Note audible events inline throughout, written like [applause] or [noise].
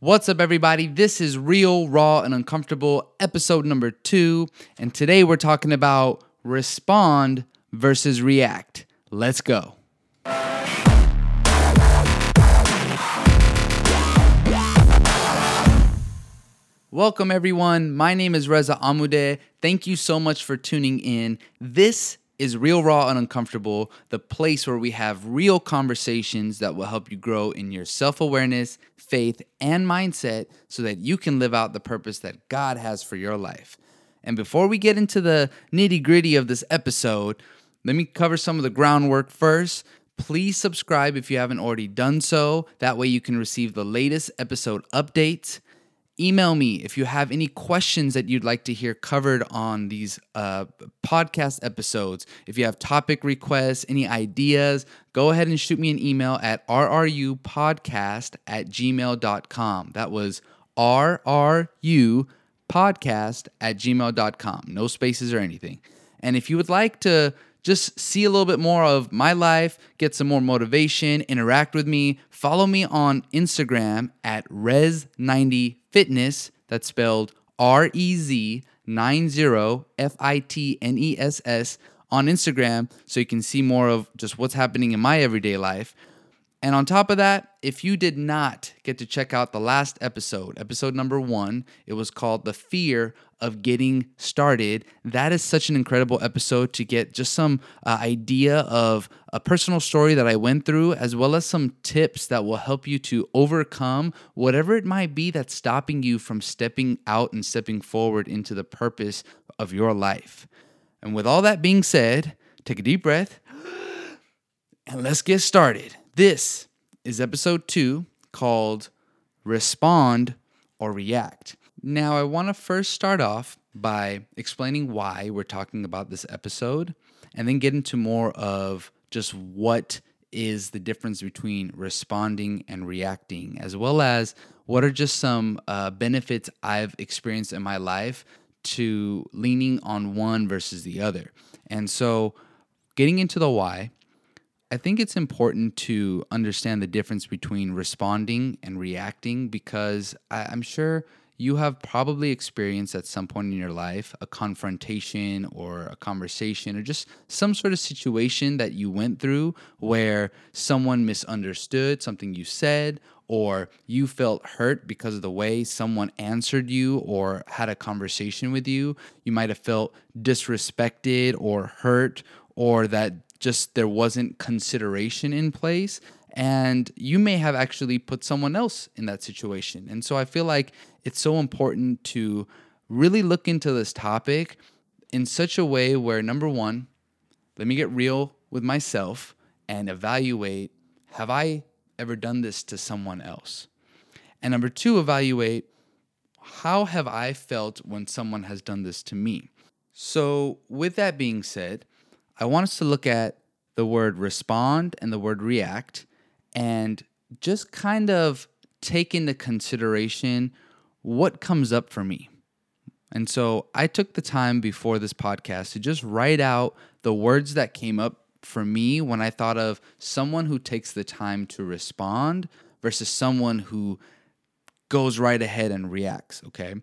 What's up, everybody? This is Real, Raw, and Uncomfortable, episode number two. And today we're talking about respond versus react. Let's go. Welcome, everyone. My name is Reza Amude. Thank you so much for tuning in. This is Real, Raw, and Uncomfortable, the place where we have real conversations that will help you grow in your self awareness, faith, and mindset so that you can live out the purpose that God has for your life. And before we get into the nitty gritty of this episode, let me cover some of the groundwork first. Please subscribe if you haven't already done so. That way, you can receive the latest episode updates email me if you have any questions that you'd like to hear covered on these uh, podcast episodes. If you have topic requests, any ideas, go ahead and shoot me an email at rrupodcast at gmail.com. That was rru podcast at gmail.com. No spaces or anything. And if you would like to just see a little bit more of my life, get some more motivation, interact with me, follow me on Instagram at Rez90Fitness. That's spelled R E Z 90 F I T N E S S on Instagram so you can see more of just what's happening in my everyday life. And on top of that, if you did not get to check out the last episode, episode number one, it was called The Fear of Getting Started. That is such an incredible episode to get just some uh, idea of a personal story that I went through, as well as some tips that will help you to overcome whatever it might be that's stopping you from stepping out and stepping forward into the purpose of your life. And with all that being said, take a deep breath and let's get started. This is episode two called Respond or React. Now, I want to first start off by explaining why we're talking about this episode and then get into more of just what is the difference between responding and reacting, as well as what are just some uh, benefits I've experienced in my life to leaning on one versus the other. And so, getting into the why, I think it's important to understand the difference between responding and reacting because I, am sure you have probably experienced at some point in your life a confrontation or a conversation or just some sort of situation that you went through where someone misunderstood something you said or you felt hurt because of the way someone answered you or had a conversation with you. You might have felt disrespected or hurt or that just there wasn't consideration in place and you may have actually put someone else in that situation. And so I feel like it's so important to really look into this topic in such a way where number 1, let me get real with myself and evaluate have I ever done this to someone else? And number 2, evaluate how have I felt when someone has done this to me? So, with that being said, I want us to look at the word respond and the word react and just kind of take into consideration what comes up for me. And so I took the time before this podcast to just write out the words that came up for me when I thought of someone who takes the time to respond versus someone who goes right ahead and reacts, okay?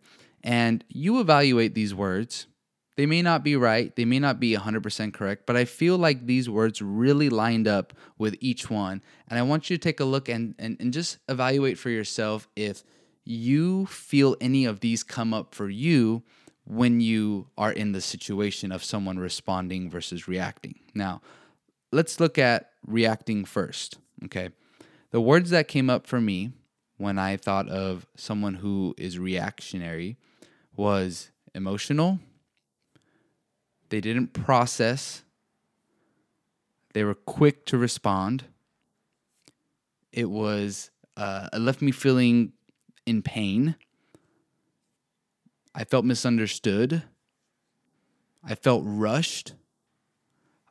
And you evaluate these words they may not be right, they may not be 100% correct, but I feel like these words really lined up with each one. And I want you to take a look and, and, and just evaluate for yourself if you feel any of these come up for you when you are in the situation of someone responding versus reacting. Now, let's look at reacting first, okay? The words that came up for me when I thought of someone who is reactionary was emotional they didn't process. They were quick to respond. It was, uh, it left me feeling in pain. I felt misunderstood. I felt rushed.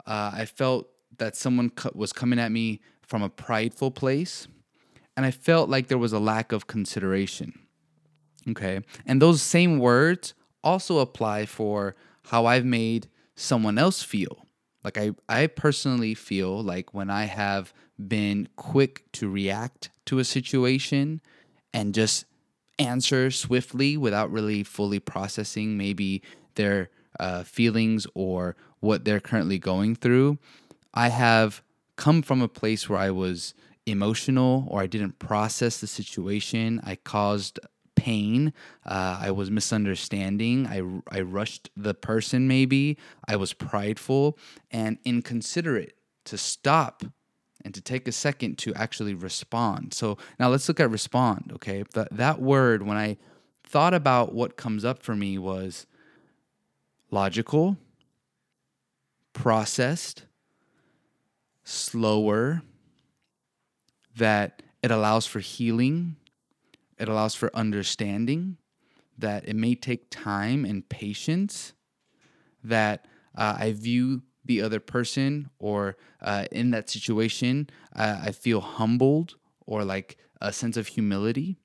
Uh, I felt that someone was coming at me from a prideful place. And I felt like there was a lack of consideration. Okay. And those same words also apply for how I've made someone else feel. Like I, I personally feel like when I have been quick to react to a situation and just answer swiftly without really fully processing maybe their uh, feelings or what they're currently going through. I have come from a place where I was emotional or I didn't process the situation. I caused pain. Uh, I was misunderstanding. I, I rushed the person, maybe. I was prideful and inconsiderate to stop and to take a second to actually respond. So now let's look at respond, okay? That, that word, when I thought about what comes up for me, was logical, processed, slower, that it allows for healing, it allows for understanding, that it may take time and patience, that uh, I view the other person or uh, in that situation, uh, I feel humbled or like a sense of humility.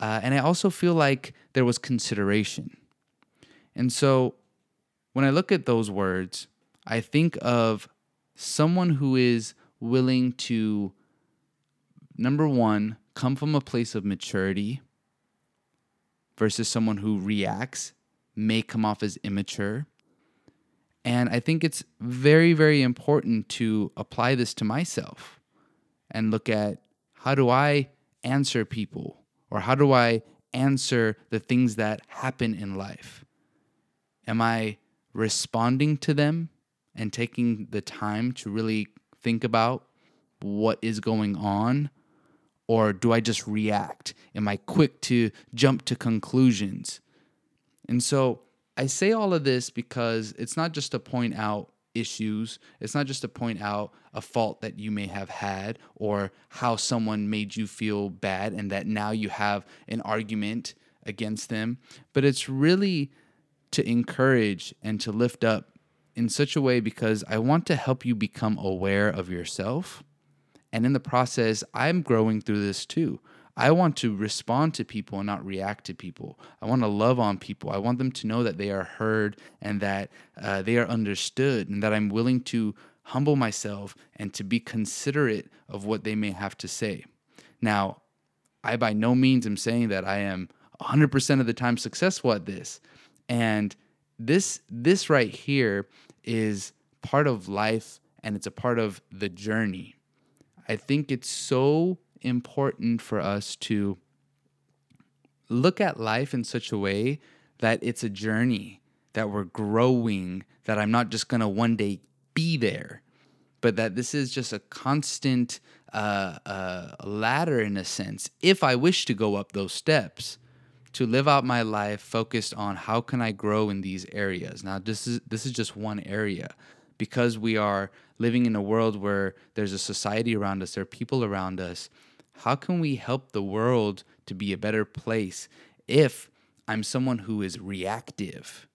Uh, and I also feel like there was consideration. And so when I look at those words, I think of someone who is willing to, number one, come from a place of maturity versus someone who reacts, may come off as immature. And I think it's very, very important to apply this to myself and look at how do I answer people or how do I answer the things that happen in life? Am I responding to them and taking the time to really think about what is going on? Or do I just react? Am I quick to jump to conclusions? And so I say all of this because it's not just to point out issues, it's not just to point out a fault that you may have had or how someone made you feel bad and that now you have an argument against them, but it's really to encourage and to lift up in such a way because I want to help you become aware of yourself. And in the process, I'm growing through this too. I want to respond to people and not react to people. I want to love on people. I want them to know that they are heard and that uh, they are understood and that I'm willing to humble myself and to be considerate of what they may have to say. Now, I by no means am saying that I am 100% of the time successful at this. And this this right here is part of life and it's a part of the journey. I think it's so important for us to look at life in such a way that it's a journey, that we're growing, that I'm not just going to one day be there, but that this is just a constant uh, uh, ladder in a sense, if I wish to go up those steps to live out my life focused on how can I grow in these areas. Now this is this is just one area because we are living in a world where there's a society around us, there are people around us. How can we help the world to be a better place if I'm someone who is reactive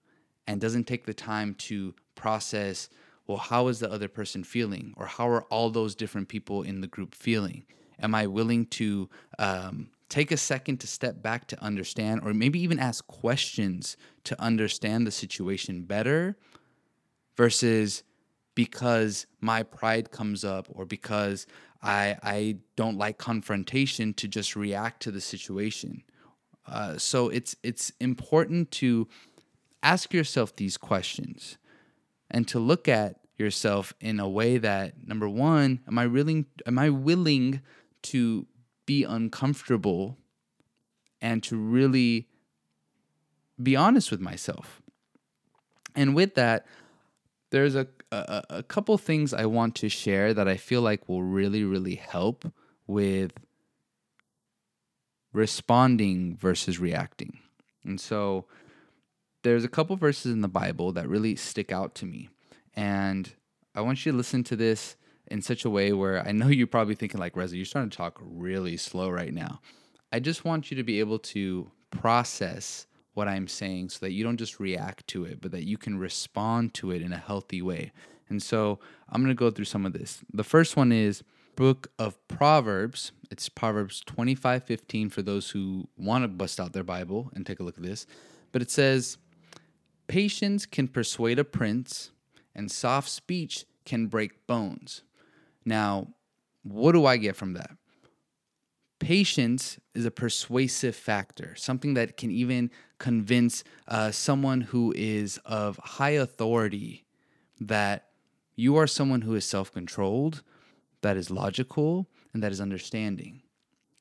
and doesn't take the time to process, well, how is the other person feeling? Or how are all those different people in the group feeling? Am I willing to um, take a second to step back to understand, or maybe even ask questions to understand the situation better versus because my pride comes up or because I, I don't like confrontation to just react to the situation. Uh, so it's it's important to ask yourself these questions and to look at yourself in a way that number one, am I really am I willing to be uncomfortable and to really be honest with myself. And with that, there's a, a, a couple things I want to share that I feel like will really, really help with responding versus reacting. And so there's a couple verses in the Bible that really stick out to me. And I want you to listen to this in such a way where I know [laughs] you're probably thinking like Reza, you're starting to talk really slow right now. I just want you to be able to process what I'm saying so that you don't just react to it, but that you can respond to it in a healthy way. And so I'm going to go through some of this. The first one is book of Proverbs. It's Proverbs 25:15 for those who want to bust out their Bible and take a look at this. But it says, "Patience can persuade a prince, and soft speech can break bones." Now, what do I get from that? Patience is a persuasive factor, something that can even convince uh, someone who is of high authority that you are someone who is self controlled, that is logical, and that is understanding.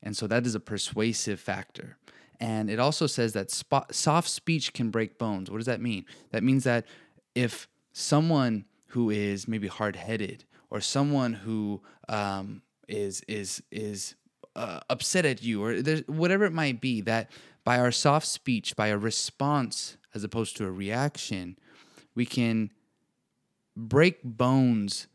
And so that is a persuasive factor. And it also says that soft speech can break bones. What does that mean? That means that if someone who is maybe hard headed or someone who um, is is is uh, upset at you or whatever it might be that by our soft speech by a response as opposed to a reaction we can break bones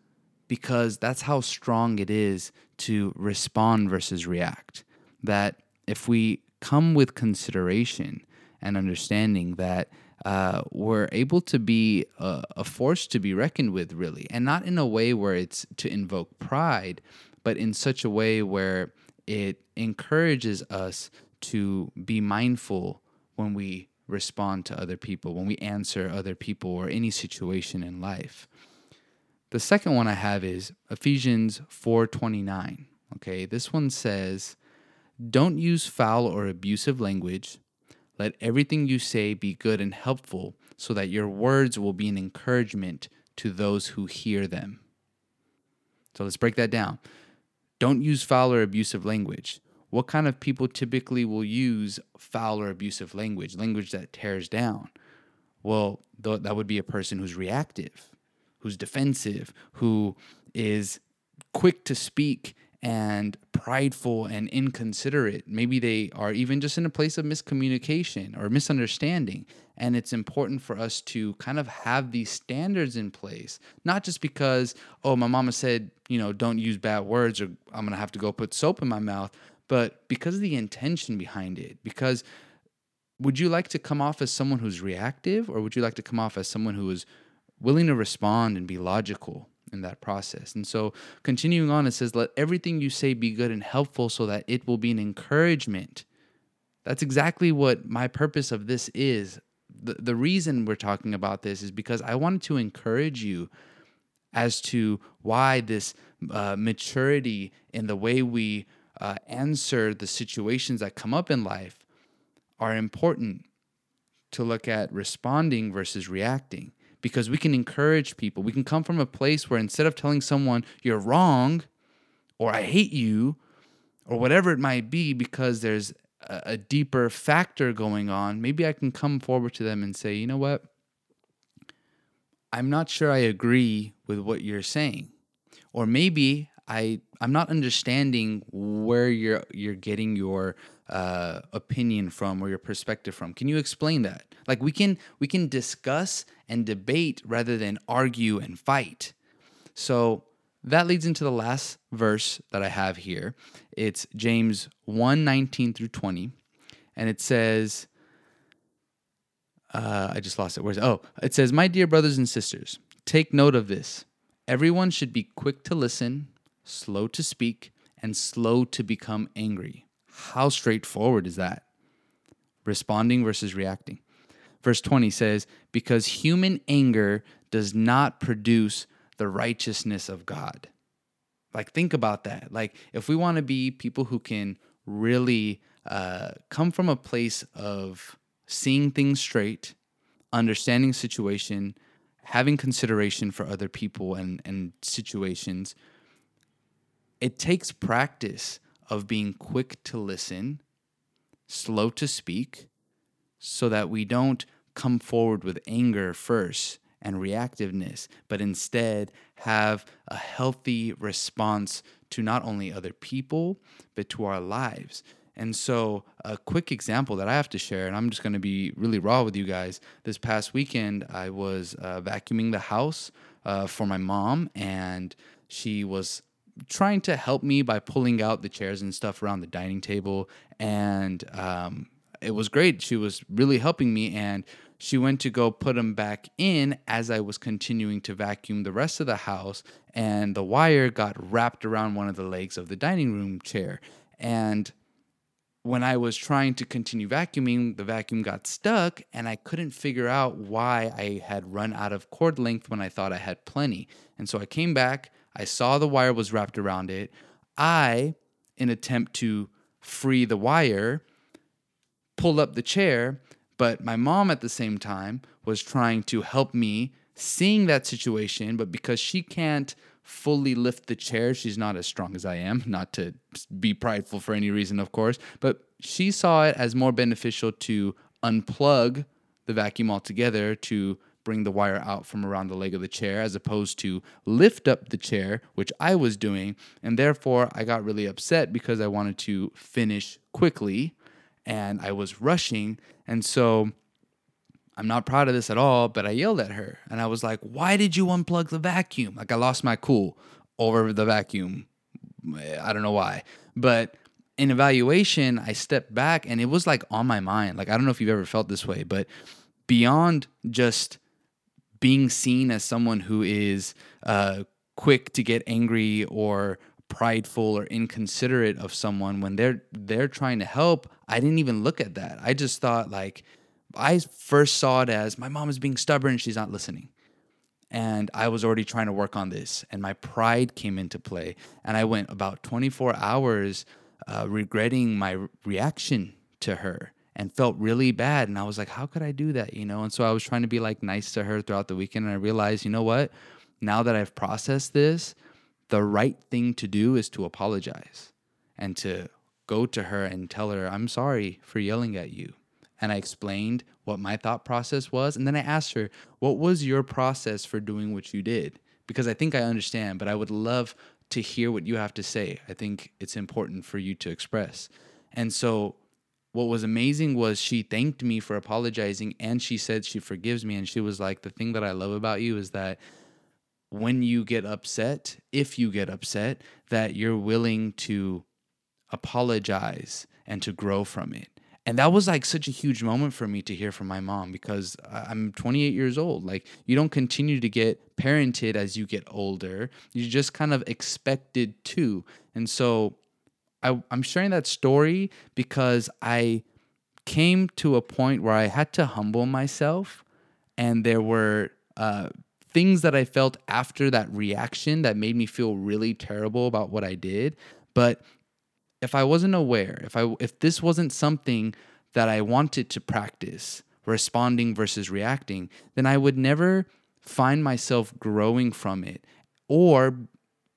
because that's how strong it is to respond versus react. That if we come with consideration and understanding that uh, we're able to be a, a force to be reckoned with, really, and not in a way where it's to invoke pride, but in such a way where it encourages us to be mindful when we respond to other people, when we answer other people or any situation in life. The second one I have is Ephesians 4:29. Okay, this one says, "Don't use foul or abusive language. Let everything you say be good and helpful, so that your words will be an encouragement to those who hear them." So let's break that down. Don't use foul or abusive language. What kind of people typically will use foul or abusive language, language that tears down? Well, th- that would be a person who's reactive, who's defensive, who is quick to speak and prideful and inconsiderate. Maybe they are even just in a place of miscommunication or misunderstanding. And it's important for us to kind of have these standards in place, not just because, oh, my mama said, you know, don't use bad words or I'm going to have to go put soap in my mouth, but because of the intention behind it. Because would you like to come off as someone who's reactive or would you like to come off as someone who is willing to respond and be logical? In that process. And so, continuing on, it says, Let everything you say be good and helpful so that it will be an encouragement. That's exactly what my purpose of this is. The, the reason we're talking about this is because I wanted to encourage you as to why this uh, maturity in the way we uh, answer the situations that come up in life are important to look at responding versus reacting because we can encourage people. We can come from a place where instead of telling someone you're wrong or I hate you or whatever it might be, because there's a, a deeper factor going on, maybe I can come forward to them and say, you know what? I'm not sure I agree with what you're saying. Or maybe I I'm not understanding where you're you're getting your uh, opinion from or your perspective from. Can you explain that? Like we can we can discuss and debate rather than argue and fight. So that leads into the last verse that I have here. It's James 1 19 through 20. And it says, uh, I just lost it. Where's it? Oh, it says, My dear brothers and sisters, take note of this. Everyone should be quick to listen, slow to speak, and slow to become angry. How straightforward is that? Responding versus reacting. Verse 20 says, Because human anger does not produce the righteousness of God. Like, think about that. Like, if we want to be people who can really uh, come from a place of seeing things straight, understanding situation, having consideration for other people and, and situations, it takes practice of being quick to listen, slow to speak, so that we don't come forward with anger first and reactiveness, but instead have a healthy response to not only other people, but to our lives. And so, a quick example that I have to share, and I'm just to be really raw with you guys. This past weekend, I was uh, vacuuming the house uh, for my mom, and she was trying to help me by pulling out the chairs and stuff around the dining table. And um, it was great. She was really helping me and she went to go put them back in as I was continuing to vacuum the rest of the house and the wire got wrapped around one of the legs of the dining room chair and when I was trying to continue vacuuming, the vacuum got stuck and I couldn't figure out why I had run out of cord length when I thought I had plenty. And so I came back, I saw the wire was wrapped around it. I, in attempt to free the wire, pull up the chair, but my mom at the same time was trying to help me seeing that situation, but because she can't fully lift the chair, she's not as strong as I am, [laughs] not to be prideful for any reason, of course, but she saw it as more beneficial to unplug the vacuum altogether to bring the wire out from around the leg of the chair as opposed to lift up the chair, which I was doing. And therefore, I got really upset because I wanted to finish quickly and I was rushing. And so I'm not proud of this at all, but I yelled at her and I was like, Why did you unplug the vacuum? Like, I lost my cool over the vacuum. Eh, I don't know why. But in evaluation, I stepped back and it was like on my mind. Like, I don't know if you've ever felt this way, but beyond just being seen as someone who is uh, quick to get angry or prideful or inconsiderate of someone when they're they're trying to help i didn't even look at that. I just thought like i first saw it as my mom is being stubborn she's not listening. And i was already trying to work on this and my pride came into play and i went about 24 hours uh, regretting my reaction to her and felt really bad. And I was like, how could I do that? You know? And so I was trying to be like nice to her throughout the weekend. And I realized, you know what? Now that I've processed this, the right thing to do is to apologize and to go to her and tell her, I'm sorry for yelling at you. And I explained what my thought process was. And then I asked her, What was your process for doing what you did? Because I think I understand, but I would love to hear what you have to say. I think it's important for you to express. And so what was amazing was she thanked me for apologizing and she said she forgives me and she was like the thing that I love about you is that when you get upset, if you get upset, that you're willing to apologize and to grow from it. And that was like such a huge moment for me to hear from my mom because I'm 28 years old. Like, you don't continue to get parented as you get older, you just kind of expected to. And so I, I'm sharing that story because I came to a point where I had to humble myself, and there were uh, things that I felt after that reaction that made me feel really terrible about what I did. But if I wasn't aware, if I if this wasn't something that I wanted to practice, responding versus reacting, then I would never find myself growing from it or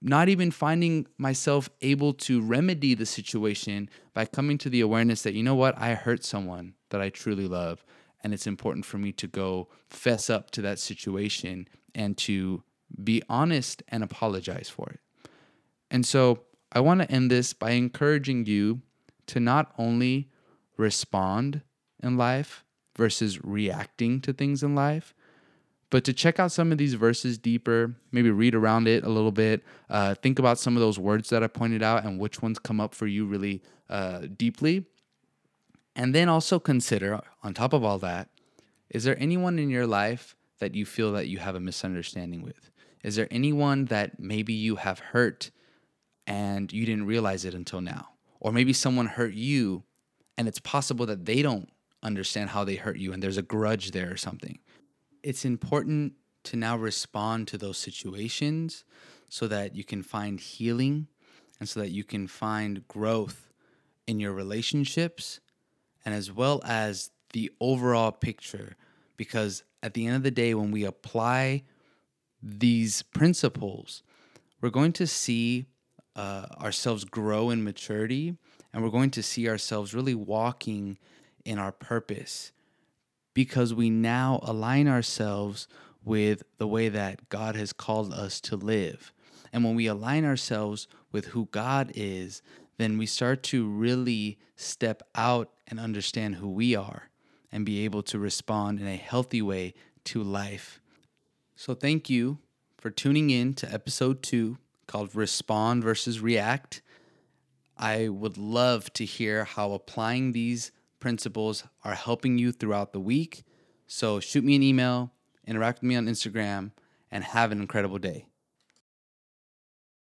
not even finding myself able to remedy the situation by coming to the awareness that, you know what, I hurt someone that I truly love. And it's important for me to go fess up to that situation and to be honest and apologize for it. And so I want to end this by encouraging you to not only respond in life versus reacting to things in life, but to check out some of these verses deeper, maybe read around it a little bit, uh, think about some of those words that I pointed out and which ones come up for you really uh, deeply. And then also consider, on top of all that, is there anyone in your life that you feel that you have a misunderstanding with? Is there anyone that maybe you have hurt and you didn't realize it until now? Or maybe someone hurt you and it's possible that they don't understand how they hurt you and there's a grudge there or something it's important to now respond to those situations so that you can find healing and so that you can find growth in your relationships and as well as the overall picture. Because at the end of the day, when we apply these principles, we're going to see uh, ourselves grow in maturity and we're going to see ourselves really walking in our purpose because we now align ourselves with the way that God has called us to live. And when we align ourselves with who God is, then we start to really step out and understand who we are and be able to respond in a healthy way to life. So, thank you for tuning in to episode two called Respond versus React. I would love to hear how applying these principles are helping you throughout the week. So shoot me an email, interact with me on Instagram, and have an incredible day.